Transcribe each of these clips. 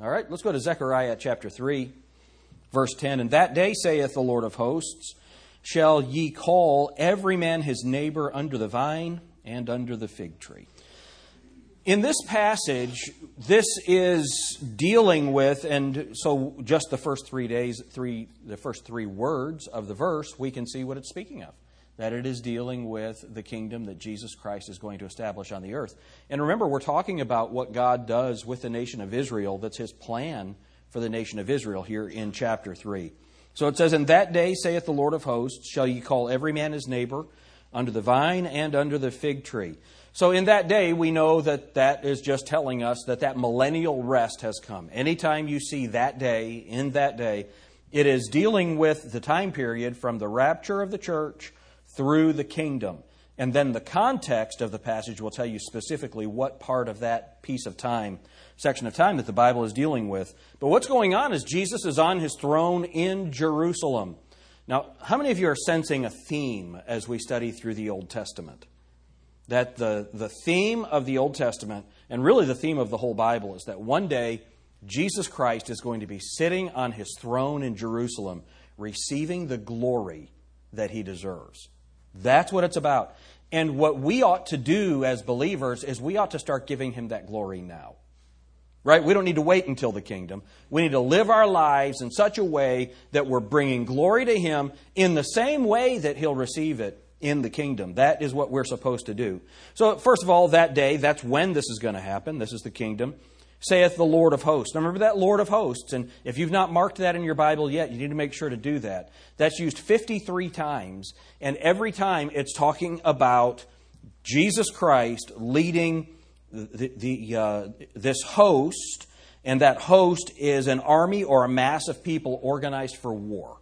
All right, let's go to Zechariah chapter 3, verse 10. And that day saith the Lord of hosts, shall ye call every man his neighbor under the vine and under the fig tree. In this passage, this is dealing with, and so just the first three days, three, the first three words of the verse, we can see what it's speaking of. That it is dealing with the kingdom that Jesus Christ is going to establish on the earth. And remember, we're talking about what God does with the nation of Israel. That's his plan for the nation of Israel here in chapter 3. So it says, In that day, saith the Lord of hosts, shall ye call every man his neighbor under the vine and under the fig tree. So in that day, we know that that is just telling us that that millennial rest has come. Anytime you see that day, in that day, it is dealing with the time period from the rapture of the church through the kingdom. And then the context of the passage will tell you specifically what part of that piece of time, section of time that the Bible is dealing with. But what's going on is Jesus is on his throne in Jerusalem. Now, how many of you are sensing a theme as we study through the Old Testament? that the, the theme of the Old Testament, and really the theme of the whole Bible, is that one day Jesus Christ is going to be sitting on his throne in Jerusalem, receiving the glory that he deserves. That's what it's about. And what we ought to do as believers is we ought to start giving him that glory now. Right? We don't need to wait until the kingdom. We need to live our lives in such a way that we're bringing glory to him in the same way that he'll receive it in the kingdom. That is what we're supposed to do. So, first of all, that day, that's when this is going to happen. This is the kingdom. Saith the Lord of hosts. Now, remember that Lord of hosts. And if you've not marked that in your Bible yet, you need to make sure to do that. That's used 53 times. And every time it's talking about Jesus Christ leading the, the uh, this host. And that host is an army or a mass of people organized for war.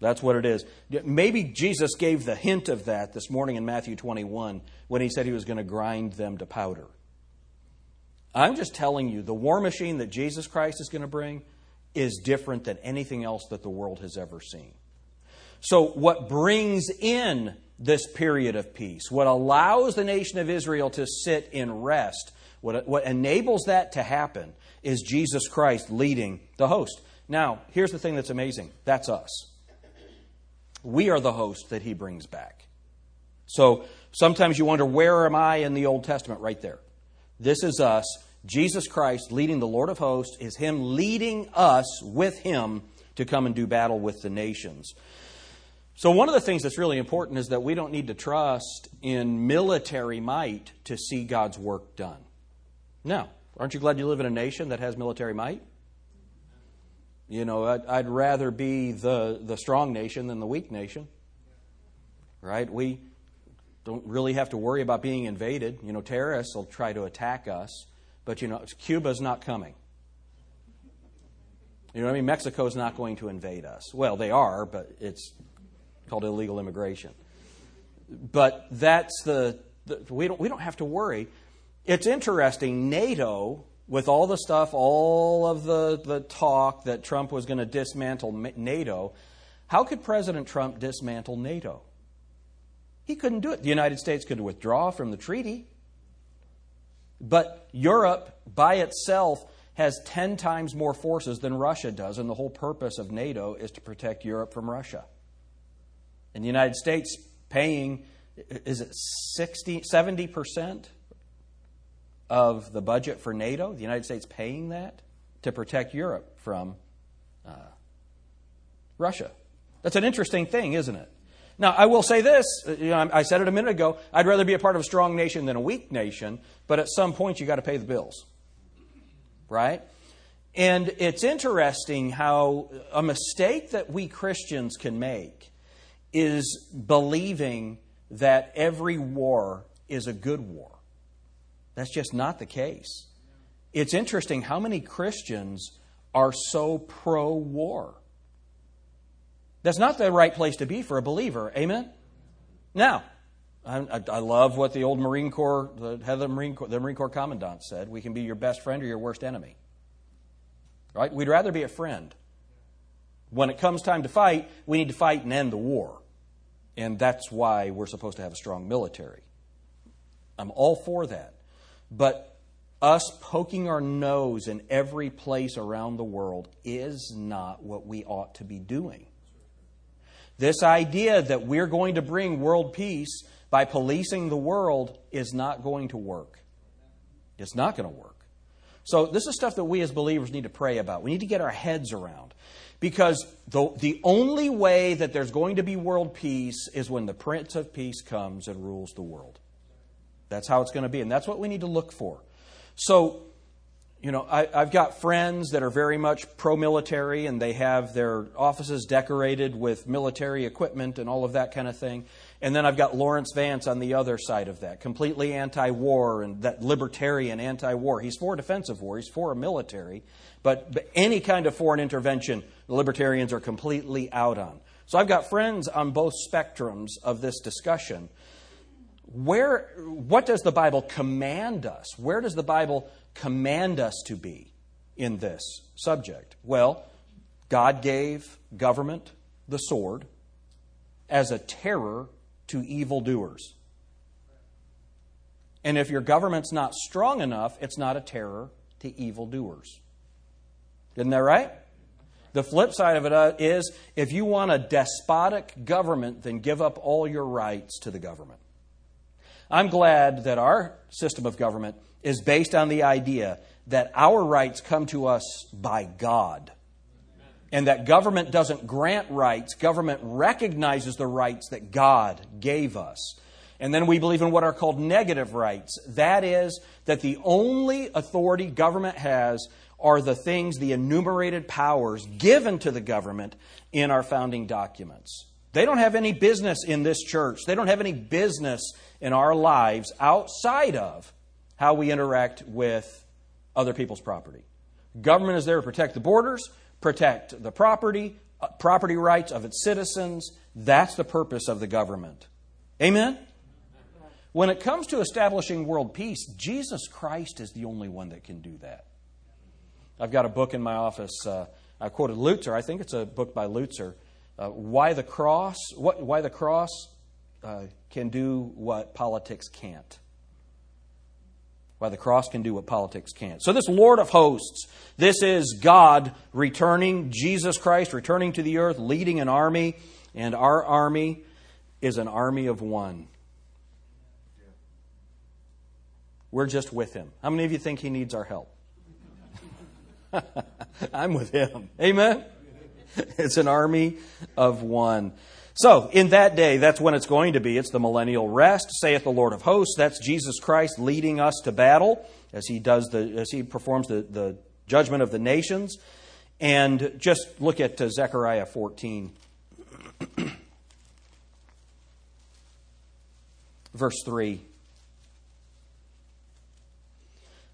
That's what it is. Maybe Jesus gave the hint of that this morning in Matthew 21 when he said he was going to grind them to powder. I'm just telling you, the war machine that Jesus Christ is going to bring is different than anything else that the world has ever seen. So, what brings in this period of peace, what allows the nation of Israel to sit in rest, what, what enables that to happen, is Jesus Christ leading the host. Now, here's the thing that's amazing that's us. We are the host that he brings back. So sometimes you wonder, where am I in the Old Testament? Right there. This is us. Jesus Christ leading the Lord of hosts is him leading us with him to come and do battle with the nations. So, one of the things that's really important is that we don't need to trust in military might to see God's work done. Now, aren't you glad you live in a nation that has military might? You know, I'd, I'd, rather be the, the strong nation than the weak nation. Right? We don't really have to worry about being invaded. You know, terrorists will try to attack us, but, you know, Cuba's not coming. You know what I mean? Mexico's not going to invade us. Well, they are, but it's called illegal immigration. But that's the, the we, don't, we don't have to worry. It's interesting, NATO with all the stuff, all of the, the talk that Trump was going to dismantle NATO, how could President Trump dismantle NATO? He couldn't do it. The United States could withdraw from the treaty. But Europe by itself has 10 times more forces than Russia does, and the whole purpose of NATO is to protect Europe from Russia. And the United States paying, is it 60, 70%? of the budget for NATO, the United States paying that to protect Europe from uh, Russia. That's an interesting thing, isn't it? Now, I will say this. Uh, you know, I said it a minute ago. I'd rather be a part of a strong nation than a weak nation, but at some point you got to pay the bills, right? And it's interesting how a mistake that we Christians can make is believing that every war is a good war. That's just not the case. It's interesting how many Christians are so pro war. That's not the right place to be for a believer. Amen? Now, I, I, love what the old Marine Corps, the head of the Marine Corps, the Marine Corps commandant said. We can be your best friend or your worst enemy. Right? We'd rather be a friend. When it comes time to fight, we need to fight and end the war. And that's why we're supposed to have a strong military. I'm all for that. But us poking our nose in every place around the world is not what we ought to be doing. This idea that we're going to bring world peace by policing the world is not going to work. It's not going to work. So, this is stuff that we as believers need to pray about. We need to get our heads around. Because the, the only way that there's going to be world peace is when the Prince of Peace comes and rules the world. That's how it's going to be. And that's what we need to look for. So, you know, I, have got friends that are very much pro military and they have their offices decorated with military equipment and all of that kind of thing. And then I've got Laurence Vance on the other side of that, completely anti war and that libertarian anti war. He's for defensive war, he's for a military, but, but any kind of foreign intervention, the libertarians are completely out on. So I've got friends on both spectrums of this discussion where, what does the Bible command us? Where does the Bible command us to be in this subject? Well, God gave government the sword as a terror to evildoers. And if your government's not strong enough, it's not a terror to evildoers. Isn't that right? The flip side of it uh, is if you want a despotic government, then give up all your rights to the government. I'm glad that our system of government is based on the idea that our rights come to us by God. And that government doesn't grant rights, government recognizes the rights that God gave us. And then we believe in what are called negative rights. That is, that the only authority government has are the things, the enumerated powers given to the government in our founding documents. They don't have any business in this church. They don't have any business in our lives outside of how we interact with other people's property. Government is there to protect the borders, protect the property, uh, property rights of its citizens. That's the purpose of the government. Amen? When it comes to establishing world peace, Jesus Christ is the only one that can do that. I've got a book in my office. Uh, I quoted Lutzer. I think it's a book by Lutzer. Uh, why the cross? What, why the cross? uh, can do what politics can't. Why the cross can do what politics can't. So, this Lord of hosts, this is God returning, Jesus Christ returning to the earth, leading an army, and our army is an army of one. We're just with him. How many of you think he needs our help? I'm with him. Amen? It's an army of one. So, in that day, that's when it's going to be. It's the millennial rest, saith the Lord of hosts. That's Jesus Christ leading us to battle as he does the as he performs the, the judgment of the nations. And just look at uh, Zechariah 14. Verse 3.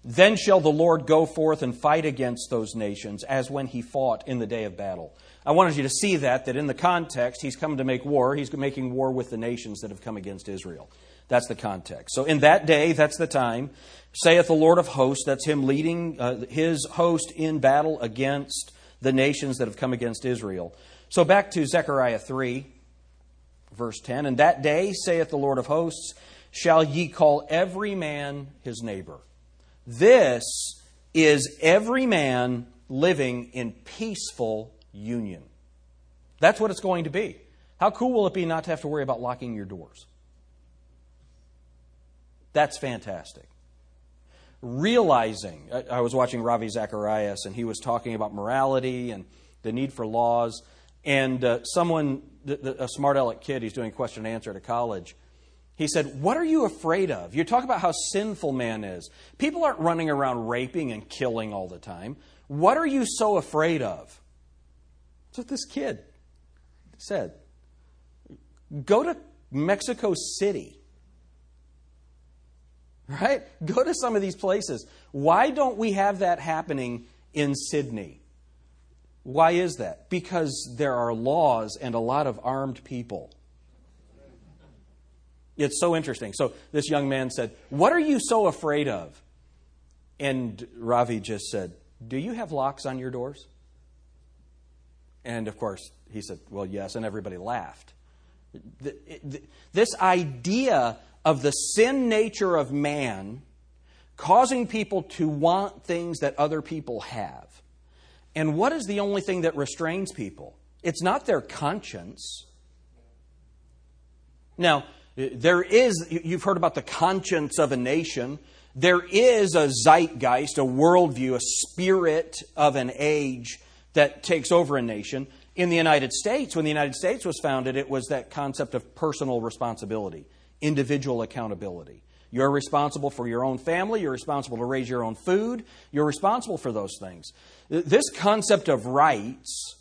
Then shall the Lord go forth and fight against those nations as when he fought in the day of battle. I wanted you to see that, that in the context, he's come to make war. He's making war with the nations that have come against Israel. That's the context. So in that day, that's the time, saith the Lord of hosts, that's him leading uh, his host in battle against the nations that have come against Israel. So back to Zechariah 3, verse 10. And that day, saith the Lord of hosts, shall ye call every man his neighbor. This is every man living in peaceful union. That's what it's going to be. How cool will it be not to have to worry about locking your doors? That's fantastic. Realizing, I was watching Ravi Zacharias, and he was talking about morality and the need for laws. And uh, someone, a smart aleck kid, he's doing question and answer at a college, he said, What are you afraid of? You talk about how sinful man is. People aren't running around raping and killing all the time. What are you so afraid of? That's what this kid said. Go to Mexico City. Right? Go to some of these places. Why don't we have that happening in Sydney? Why is that? Because there are laws and a lot of armed people. It's so interesting. So this young man said, What are you so afraid of? And Ravi just said, Do you have locks on your doors? And of course, he said, Well, yes, and everybody laughed. This idea of the sin nature of man causing people to want things that other people have. And what is the only thing that restrains people? It's not their conscience. Now, there is, you've heard about the conscience of a nation. There is a zeitgeist, a worldview, a spirit of an age that takes over a nation. In the United States, when the United States was founded, it was that concept of personal responsibility, individual accountability. You're responsible for your own family. You're responsible to raise your own food. You're responsible for those things. This concept of rights,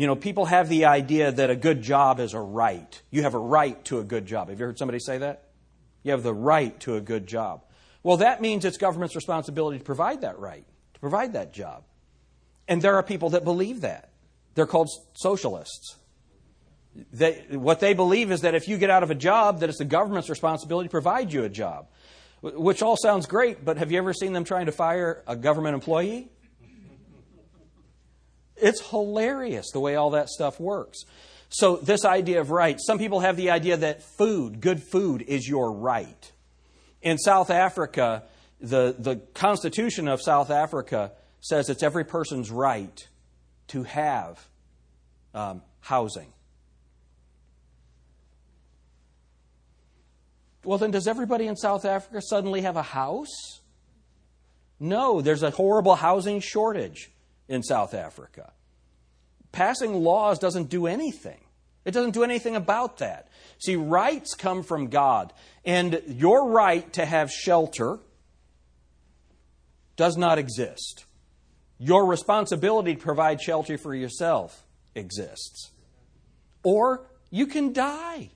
you know, people have the idea that a good job is a right. You have a right to a good job. Have you heard somebody say that? You have the right to a good job. Well, that means it's government's responsibility to provide that right, to provide that job. And there are people that believe that. They're called socialists. They, what they believe is that if you get out of a job, that it's the government's responsibility to provide you a job. Which all sounds great, but have you ever seen them trying to fire a government employee? It's hilarious the way all that stuff works. So, this idea of rights, some people have the idea that food, good food, is your right. In South Africa, the, the Constitution of South Africa says it's every person's right to have um, housing. Well, then, does everybody in South Africa suddenly have a house? No, there's a horrible housing shortage in South Africa. Passing laws doesn't do anything. It doesn't do anything about that. See, rights come from God, and your right to have shelter does not exist. Your responsibility to provide shelter for yourself exists. Or you can die.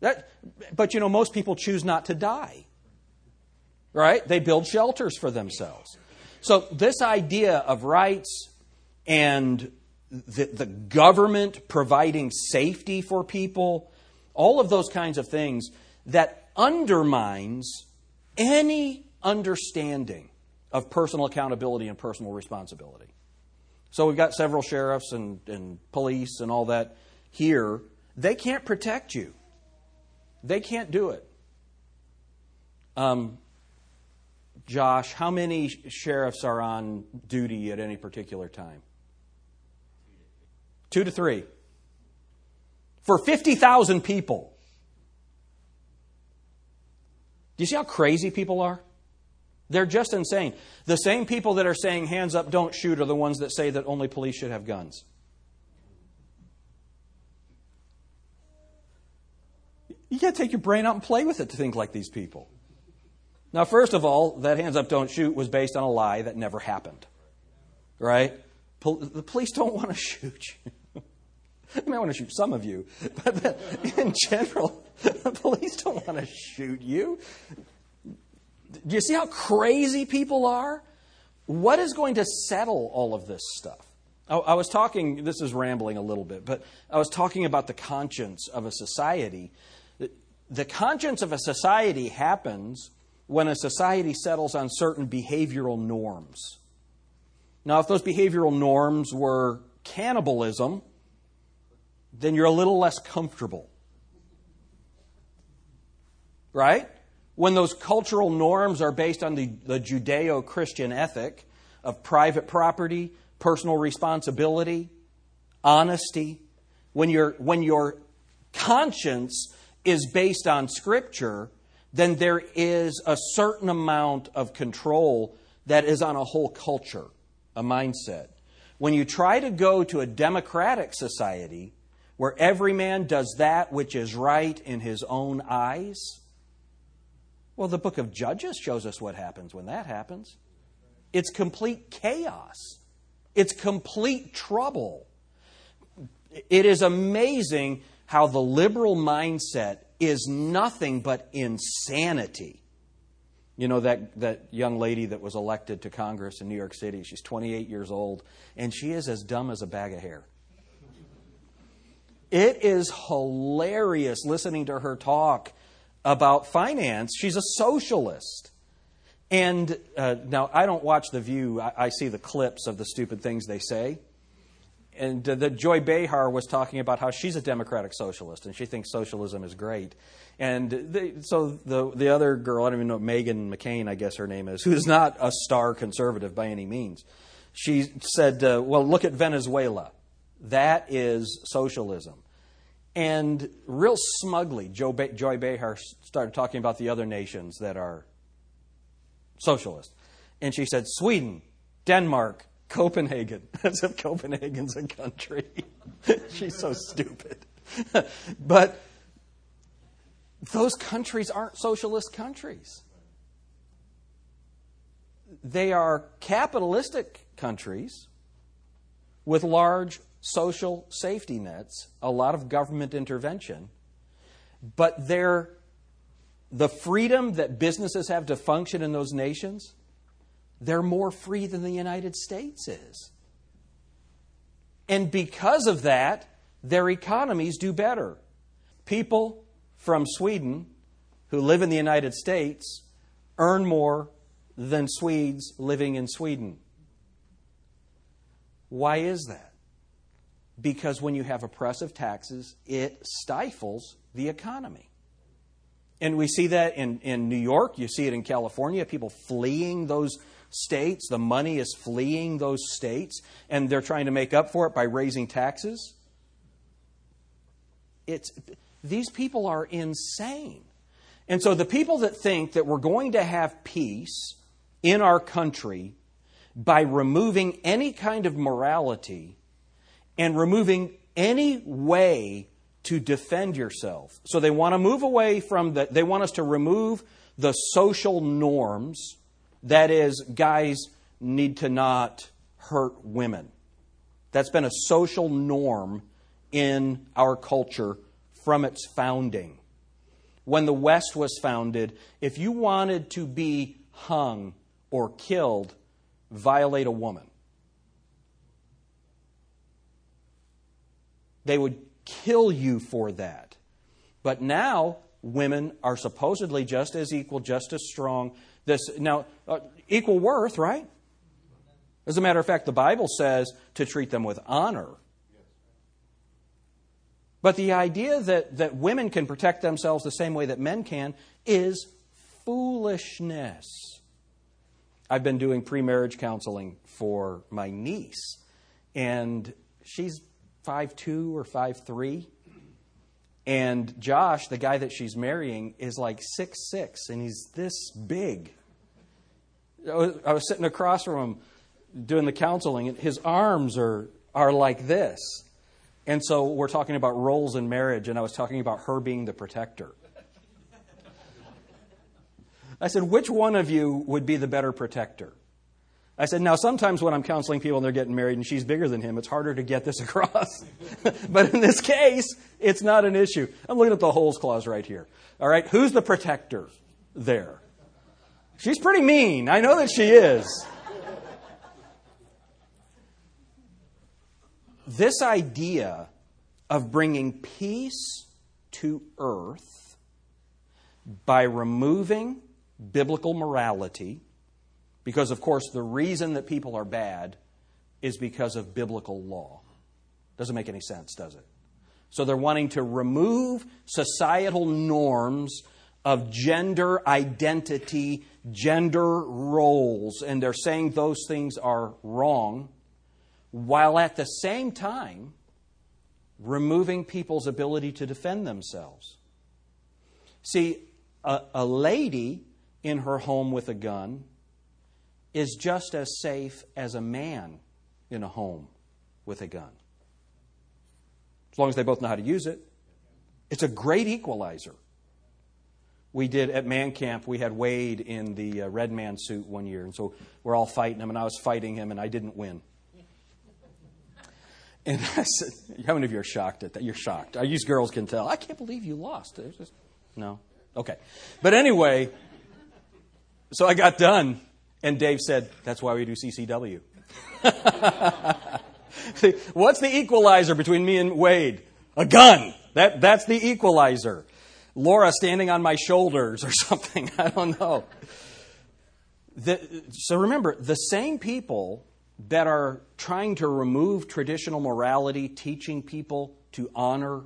That, but you know, most people choose not to die. Right? They build shelters for themselves. So, this idea of rights and the, the government providing safety for people, all of those kinds of things, that undermines any understanding of personal accountability and personal responsibility. So we've got several sheriffs and, and police and all that here. They can't protect you. They can't do it. Um, Josh, how many sheriffs are on duty at any particular time? Two to three. For 50,000 people. Do you see how crazy people are? They're just insane. The same people that are saying hands up, don't shoot, are the ones that say that only police should have guns. You to take your brain out and play with it to think like these people. Now, first of all, that hands up, don't shoot was based on a lie that never happened. Right? the police don't want to shoot you. they might want to shoot some of you, but in general, the police don't want to shoot you. Do you see how crazy people are? What is going to settle all of this stuff? I was talking, this is rambling a little bit, but I was talking about the conscience of a society. The conscience of a society happens when a society settles on certain behavioral norms. Now, if those behavioral norms were cannibalism, then you're a little less comfortable. Right? when those cultural norms are based on the, the Judeo Christian ethic of private property, personal responsibility, honesty, when, your when your conscience is based on Scripture, then there is a certain amount of control that is on a whole culture, a mindset. When you try to go to a democratic society where every man does that which is right in his own eyes, well, the book of Judges shows us what happens when that happens. It's complete chaos, it's complete trouble. It is amazing how the liberal mindset is nothing but insanity. You know, that, that young lady that was elected to Congress in New York City, she's 28 years old, and she is as dumb as a bag of hair. It is hilarious listening to her talk about finance. She's a socialist. And uh, now I don't watch The View, I, I see the clips of the stupid things they say. And uh, the Joy Behar was talking about how she's a democratic socialist and she thinks socialism is great. And the, so the the other girl, I don't even know Meghan McCain, I guess her name is, who's not a star conservative by any means. She said, uh, "Well, look at Venezuela. That is socialism." And real smugly, Joy Behar started talking about the other nations that are socialist. And she said, Sweden, Denmark, Copenhagen, as if Copenhagen's a country. She's so stupid. but those countries aren't socialist countries. They are capitalistic countries with large social safety nets, a lot of government intervention, but they're the freedom that businesses have to function in those nations they're more free than the United States is. And because of that, their economies do better. People from Sweden who live in the United States earn more than Swedes living in Sweden. Why is that? Because when you have oppressive taxes, it stifles the economy. And we see that in, in New York, you see it in California, people fleeing those states. The money is fleeing those states, and they're trying to make up for it by raising taxes. It's, these people are insane. And so the people that think that we're going to have peace in our country by removing any kind of morality and removing any way to defend yourself. So they want to move away from the, they want us to remove the social norms that is, guys need to not hurt women. That's been a social norm in our culture from its founding. When the West was founded, if you wanted to be hung or killed, violate a woman. They would kill you for that. But now, women are supposedly just as equal, just as strong, this now uh, equal worth, right? As a matter of fact, the Bible says to treat them with honor. But the idea that, that women can protect themselves the same way that men can is foolishness. I've been doing pre-marriage counseling for my niece, and she's five two or five three, and Josh, the guy that she's marrying, is like six six, and he's this big. I was sitting across from him doing the counseling, and his arms are, are like this. And so we're talking about roles in marriage, and I was talking about her being the protector. I said, which one of you would be the better protector? I said, now sometimes when I'm counseling people and they're getting married and she's bigger than him, it's harder to get this across. but in this case, it's not an issue. I'm looking at the holds clause right here. All right, who's the protector there? She's pretty mean. I know that she is. this idea of bringing peace to earth by removing biblical morality, because, of course, the reason that people are bad is because of biblical law. Doesn't make any sense, does it? So they're wanting to remove societal norms of gender identity gender roles, and they're saying those things are wrong, while at the same time removing people's ability to defend themselves. See, a, a lady in her home with a gun is just as safe as a man in a home with a gun. As long as they both know how to use it. It's a great equalizer we did at man camp, we had Wade in the uh, red man suit one year. And so we're all fighting him, and I was fighting him, and I didn't win. And I said, How many of you are shocked at that? You're shocked. I These girls can tell. I can't believe you lost. Just, no? Okay. But anyway, so I got done, and Dave said, That's why we do CCW. See, what's the equalizer between me and Wade? A gun. That, that's the equalizer. Laura standing on my shoulders or something. I don't know. The, so remember, the same people that are trying to remove traditional morality, teaching people to honor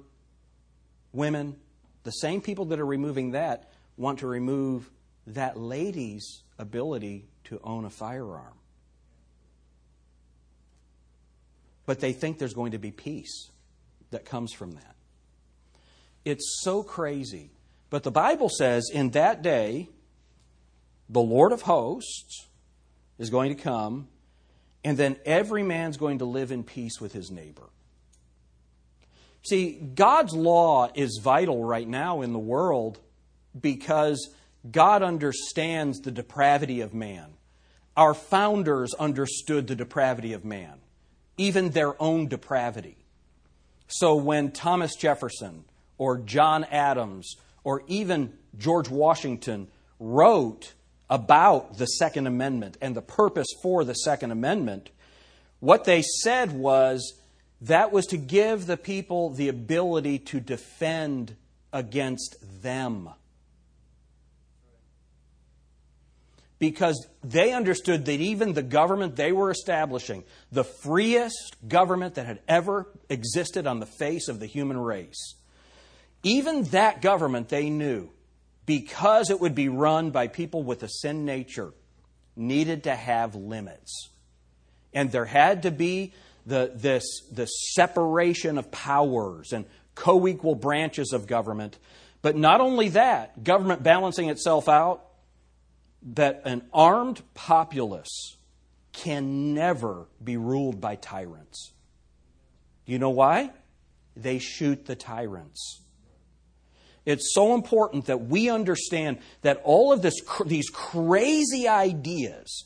women, the same people that are removing that want to remove that lady's ability to own a firearm. But they think there's going to be peace that comes from that. It's so crazy. But the Bible says in that day, the Lord of hosts is going to come, and then every man's going to live in peace with his neighbor. See, God's law is vital right now in the world because God understands the depravity of man. Our founders understood the depravity of man, even their own depravity. So when Thomas Jefferson or John Adams or even George Washington wrote about the Second Amendment and the purpose for the Second Amendment, what they said was that was to give the people the ability to defend against them. Because they understood that even the government they were establishing, the freest government that had ever existed on the face of the human race, even that government they knew, because it would be run by people with a sin nature, needed to have limits. And there had to be the, this, the separation of powers and co equal branches of government. But not only that, government balancing itself out, that an armed populace can never be ruled by tyrants. You know why? They shoot the tyrants. It's so important that we understand that all of this, these crazy ideas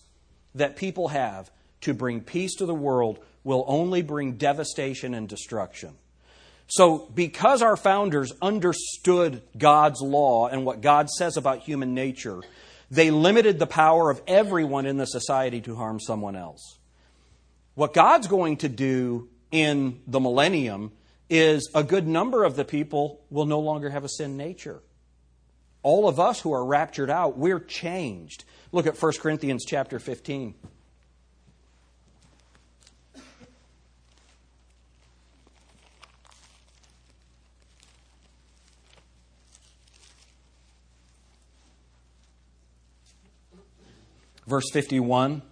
that people have to bring peace to the world will only bring devastation and destruction. So, because our founders understood God's law and what God says about human nature, they limited the power of everyone in the society to harm someone else. What God's going to do in the millennium is a good number of the people will no longer have a sin nature. All of us who are raptured out, we're changed. Look at 1 Corinthians chapter 15. Verse 51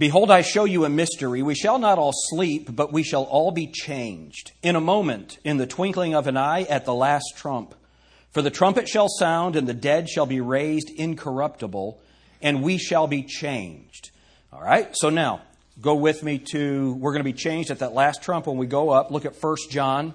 Behold, I show you a mystery. We shall not all sleep, but we shall all be changed. In a moment, in the twinkling of an eye, at the last trump. For the trumpet shall sound, and the dead shall be raised incorruptible, and we shall be changed. All right, so now, go with me to, we're going to be changed at that last trump when we go up. Look at 1 John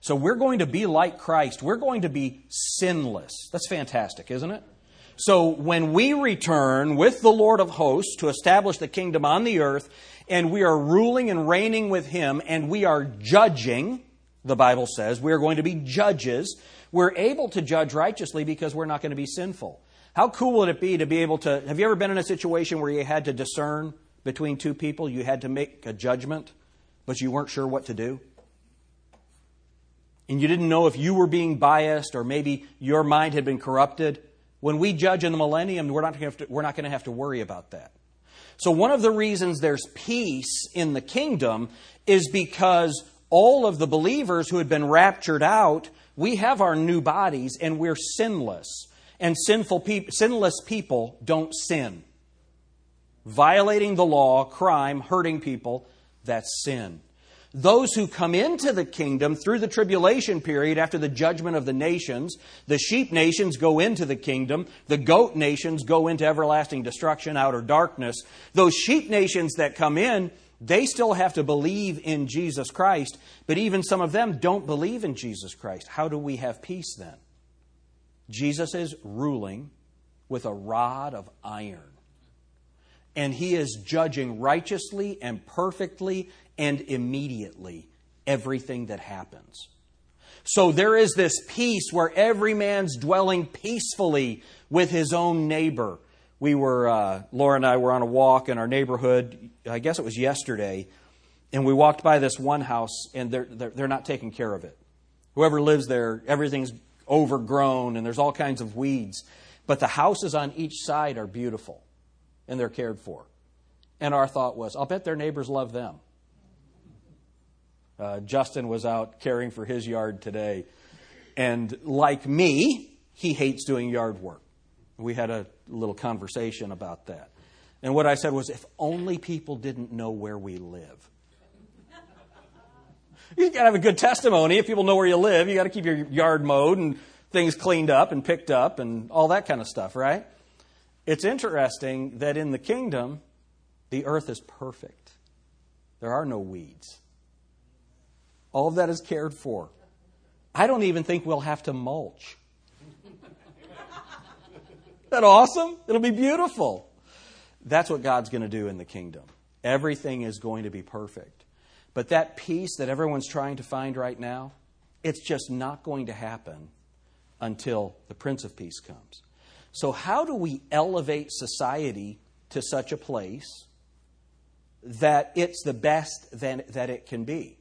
So we're going to be like Christ. We're going to be sinless. That's fantastic, isn't it? So when we return with the Lord of hosts to establish the kingdom on the earth, and we are ruling and reigning with Him, and we are judging, the Bible says, we are going to be judges. We're able to judge righteously because we're not going to be sinful. How cool would it be to be able to? Have you ever been in a situation where you had to discern between two people? You had to make a judgment, but you weren't sure what to do? And you didn't know if you were being biased or maybe your mind had been corrupted, when we judge in the millennium, we're not, to, we're not going to have to worry about that. So, one of the reasons there's peace in the kingdom is because all of the believers who had been raptured out, we have our new bodies and we're sinless. And sinful peop- sinless people don't sin. Violating the law, crime, hurting people, that's sin. Those who come into the kingdom through the tribulation period after the judgment of the nations, the sheep nations go into the kingdom, the goat nations go into everlasting destruction, outer darkness. Those sheep nations that come in, they still have to believe in Jesus Christ, but even some of them don't believe in Jesus Christ. How do we have peace then? Jesus is ruling with a rod of iron. And he is judging righteously and perfectly and immediately everything that happens. So there is this peace where every man's dwelling peacefully with his own neighbor. We were, uh, Laura and I were on a walk in our neighborhood, I guess it was yesterday, and we walked by this one house, and they're, they're, they're not taking care of it. Whoever lives there, everything's overgrown, and there's all kinds of weeds. But the houses on each side are beautiful, and they're cared for. And our thought was, I'll bet their neighbors love them. Uh, Justin was out caring for his yard today, and like me, he hates doing yard work. We had a little conversation about that. And what I said was, if only people didn't know where we live. you got to have a good testimony. If people know where you live, you got to keep your yard mowed and things cleaned up and picked up and all that kind of stuff, right? It's interesting that in the kingdom, the earth is perfect. There are no weeds. All of that is cared for. I don't even think we'll have to mulch. Isn't that awesome? It'll be beautiful. That's what God's going to do in the kingdom. Everything is going to be perfect. But that peace that everyone's trying to find right now, it's just not going to happen until the Prince of Peace comes. So, how do we elevate society to such a place that it's the best that it can be?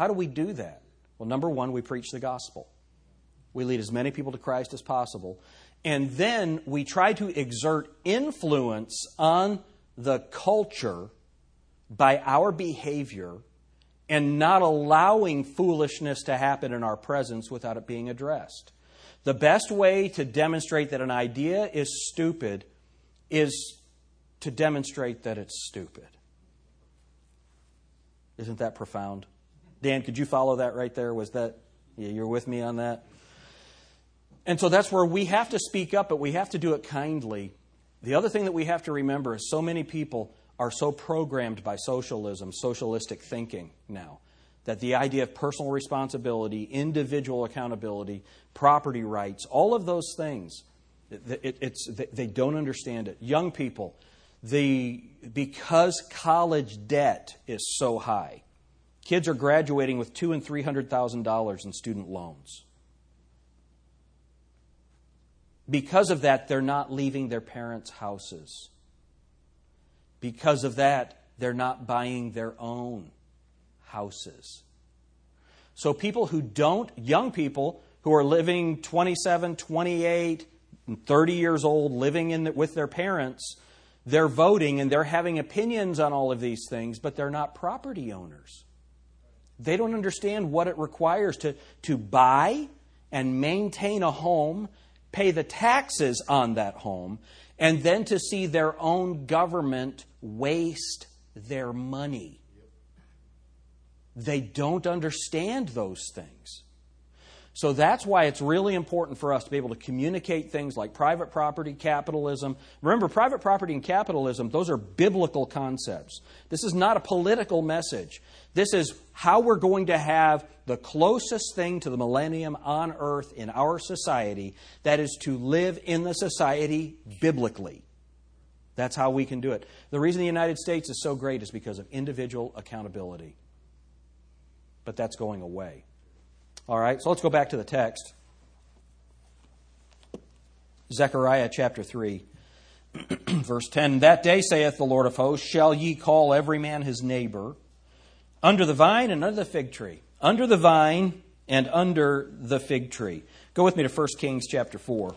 How do we do that? Well, number one, we preach the gospel. We lead as many people to Christ as possible. And then we try to exert influence on the culture by our behavior and not allowing foolishness to happen in our presence without it being addressed. The best way to demonstrate that an idea is stupid is to demonstrate that it's stupid. Isn't that profound? Dan, could you follow that right there? Was that, yeah, you're with me on that? And so that's where we have to speak up, but we have to do it kindly. The other thing that we have to remember is so many people are so programmed by socialism, socialistic thinking now, that the idea of personal responsibility, individual accountability, property rights, all of those things, it, it's, they don't understand it. Young people, the, because college debt is so high, Kids are graduating with two and three hundred thousand dollars in student loans. Because of that, they're not leaving their parents' houses. Because of that, they're not buying their own houses. So, people who don't, young people who are living 27, 28, 30 years old, living in the, with their parents, they're voting and they're having opinions on all of these things, but they're not property owners. They don't understand what it requires to, to buy and maintain a home, pay the taxes on that home, and then to see their own government waste their money. They don't understand those things. So that's why it's really important for us to be able to communicate things like private property, capitalism. Remember, private property and capitalism, those are biblical concepts. This is not a political message. This is how we're going to have the closest thing to the millennium on earth in our society that is to live in the society biblically. That's how we can do it. The reason the United States is so great is because of individual accountability. But that's going away. All right, so let's go back to the text. Zechariah chapter 3, verse 10 That day, saith the Lord of hosts, shall ye call every man his neighbor under the vine and under the fig tree. Under the vine and under the fig tree. Go with me to 1 Kings chapter 4.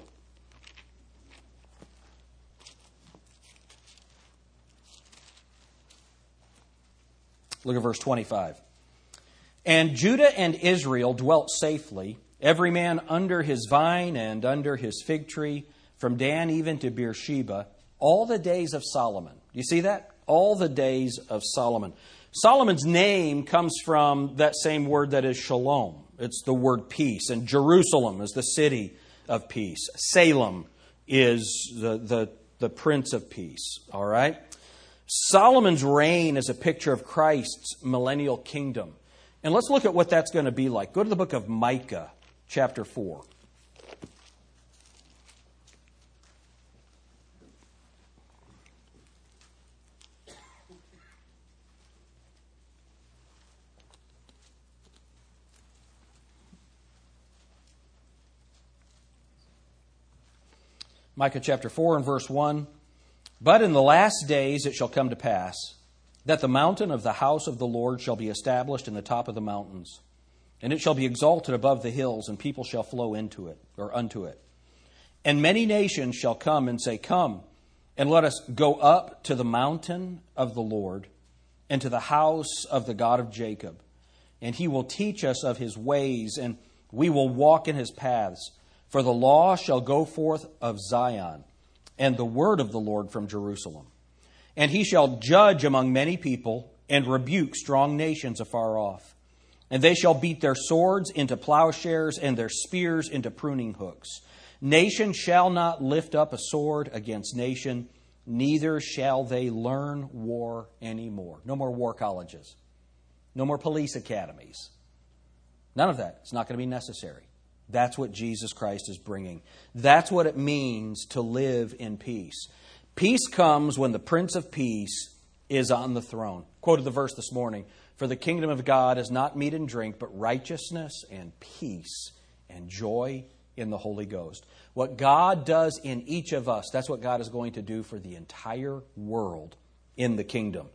Look at verse 25. And Judah and Israel dwelt safely, every man under his vine and under his fig tree, from Dan even to Beersheba, all the days of Solomon. Do you see that? All the days of Solomon. Solomon's name comes from that same word that is shalom. It's the word peace. And Jerusalem is the city of peace. Salem is the, the, the prince of peace. All right? Solomon's reign is a picture of Christ's millennial kingdom. And let's look at what that's going to be like. Go to the book of Micah, chapter 4. Micah chapter 4 and verse 1. But in the last days it shall come to pass that the mountain of the house of the Lord shall be established in the top of the mountains, and it shall be exalted above the hills, and people shall flow into it, or unto it. And many nations shall come and say, Come, and let us go up to the mountain of the Lord, and to the house of the God of Jacob. And he will teach us of his ways, and we will walk in his paths. For the law shall go forth of Zion, and the word of the Lord from Jerusalem. And he shall judge among many people, and rebuke strong nations afar off. And they shall beat their swords into plowshares, and their spears into pruning hooks. Nation shall not lift up a sword against nation, neither shall they learn war anymore. No more war colleges, no more police academies. None of that. It's not going to be necessary. That's what Jesus Christ is bringing. That's what it means to live in peace. Peace comes when the Prince of Peace is on the throne. Quoted the verse this morning For the kingdom of God is not meat and drink, but righteousness and peace and joy in the Holy Ghost. What God does in each of us, that's what God is going to do for the entire world in the kingdom.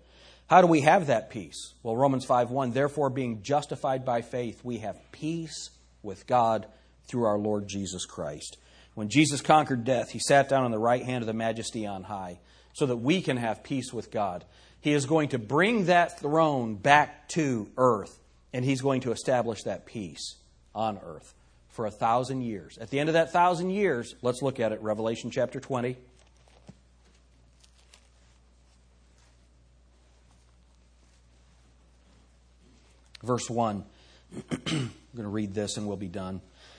How do we have that peace? Well, Romans 5 1, therefore, being justified by faith, we have peace with God through our Lord Jesus Christ. When Jesus conquered death, he sat down on the right hand of the majesty on high so that we can have peace with God. He is going to bring that throne back to earth, and he's going to establish that peace on earth for a thousand years. At the end of that thousand years, let's look at it Revelation chapter 20. Verse 1. I'm going to read this and we'll be done.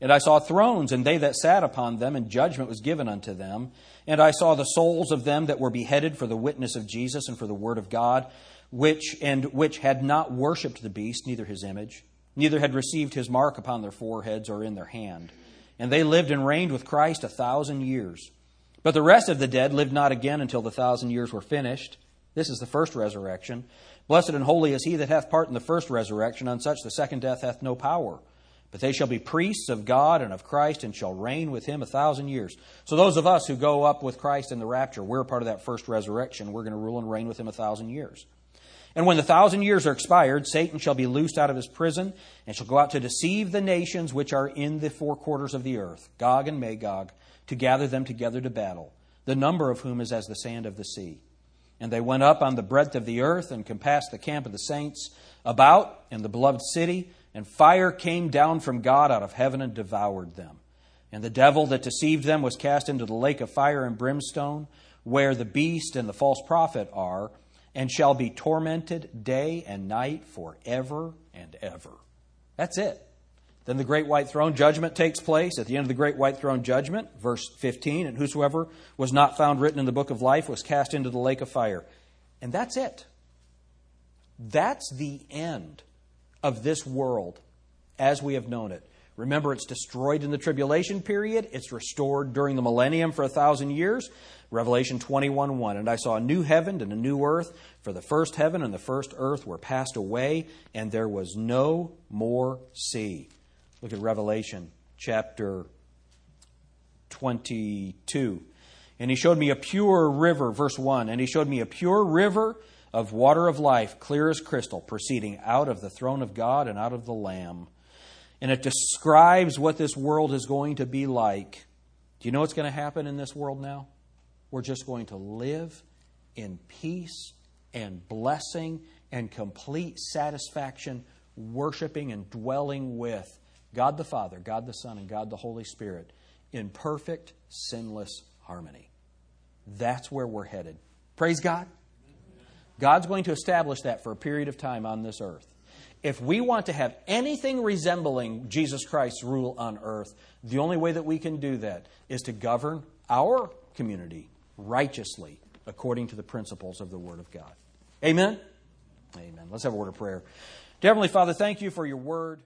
and i saw thrones and they that sat upon them and judgment was given unto them and i saw the souls of them that were beheaded for the witness of jesus and for the word of god which and which had not worshipped the beast neither his image neither had received his mark upon their foreheads or in their hand and they lived and reigned with Christ a thousand years. But the rest of the dead lived not again until the thousand years were finished. This is the first resurrection. Blessed and holy is he that hath part in the first resurrection. On such the second death hath no power. But they shall be priests of God and of Christ and shall reign with him a thousand years. So, those of us who go up with Christ in the rapture, we're part of that first resurrection. We're going to rule and reign with him a thousand years. And when the thousand years are expired, Satan shall be loosed out of his prison and shall go out to deceive the nations which are in the four quarters of the earth, Gog and Magog, to gather them together to battle, the number of whom is as the sand of the sea. And they went up on the breadth of the earth and compassed the camp of the saints about in the beloved city, and fire came down from God out of heaven and devoured them. And the devil that deceived them was cast into the lake of fire and brimstone, where the beast and the false prophet are and shall be tormented day and night forever and ever. That's it. Then the great white throne judgment takes place. At the end of the great white throne judgment, verse 15, and whosoever was not found written in the book of life was cast into the lake of fire. And that's it. That's the end of this world as we have known it. Remember, it's destroyed in the tribulation period. It's restored during the millennium for a thousand years. Revelation 21 1. And I saw a new heaven and a new earth, for the first heaven and the first earth were passed away, and there was no more sea. Look at Revelation chapter 22. And he showed me a pure river, verse 1. And he showed me a pure river of water of life, clear as crystal, proceeding out of the throne of God and out of the Lamb and it describes what this world is going to be like. Do you know what's going to happen in this world now? We're just going to live in peace and blessing and complete satisfaction, worshiping and dwelling with God the Father, God the Son, and God the Holy Spirit in perfect, sinless harmony. That's where we're headed. Praise God. God's going to establish that for a period of time on this earth. If we want to have anything resembling Jesus Christ's rule on earth, the only way that we can do that is to govern our community righteously according to the principles of the Word of God. Amen? Amen. Let's have a word of prayer. Dear Heavenly Father, thank you for your word.